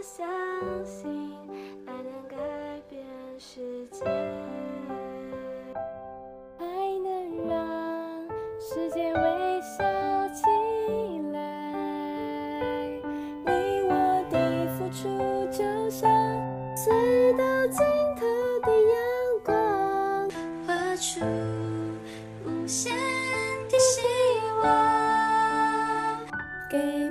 相信爱能改变世界，爱能让世界微笑起来。你我的付出就像隧道尽头的阳光，画出无限的希望。给。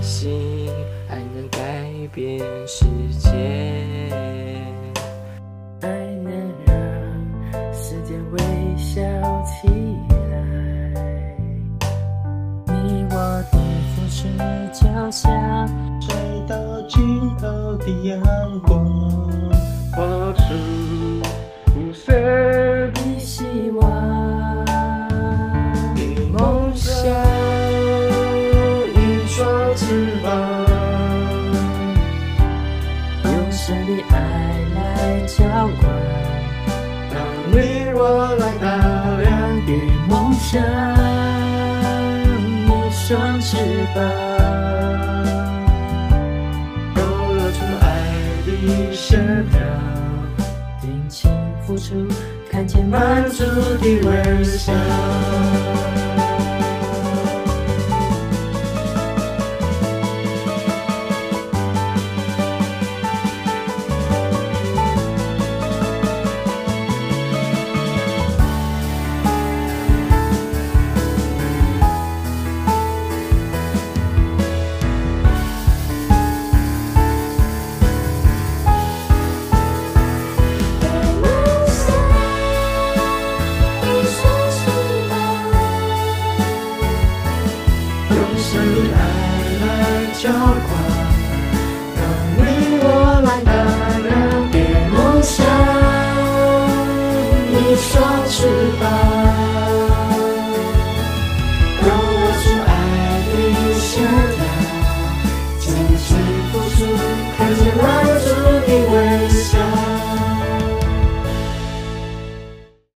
信爱能改变世界，爱能让世界微笑起来。你我的付出，就像水到尽头的阳光，画出无限的希望，我来打量，给梦想一双翅膀，勾勒出爱的线条，尽情付出，看见满足的微笑。用生命爱来浇灌，让你我来打量，给梦想一双翅膀。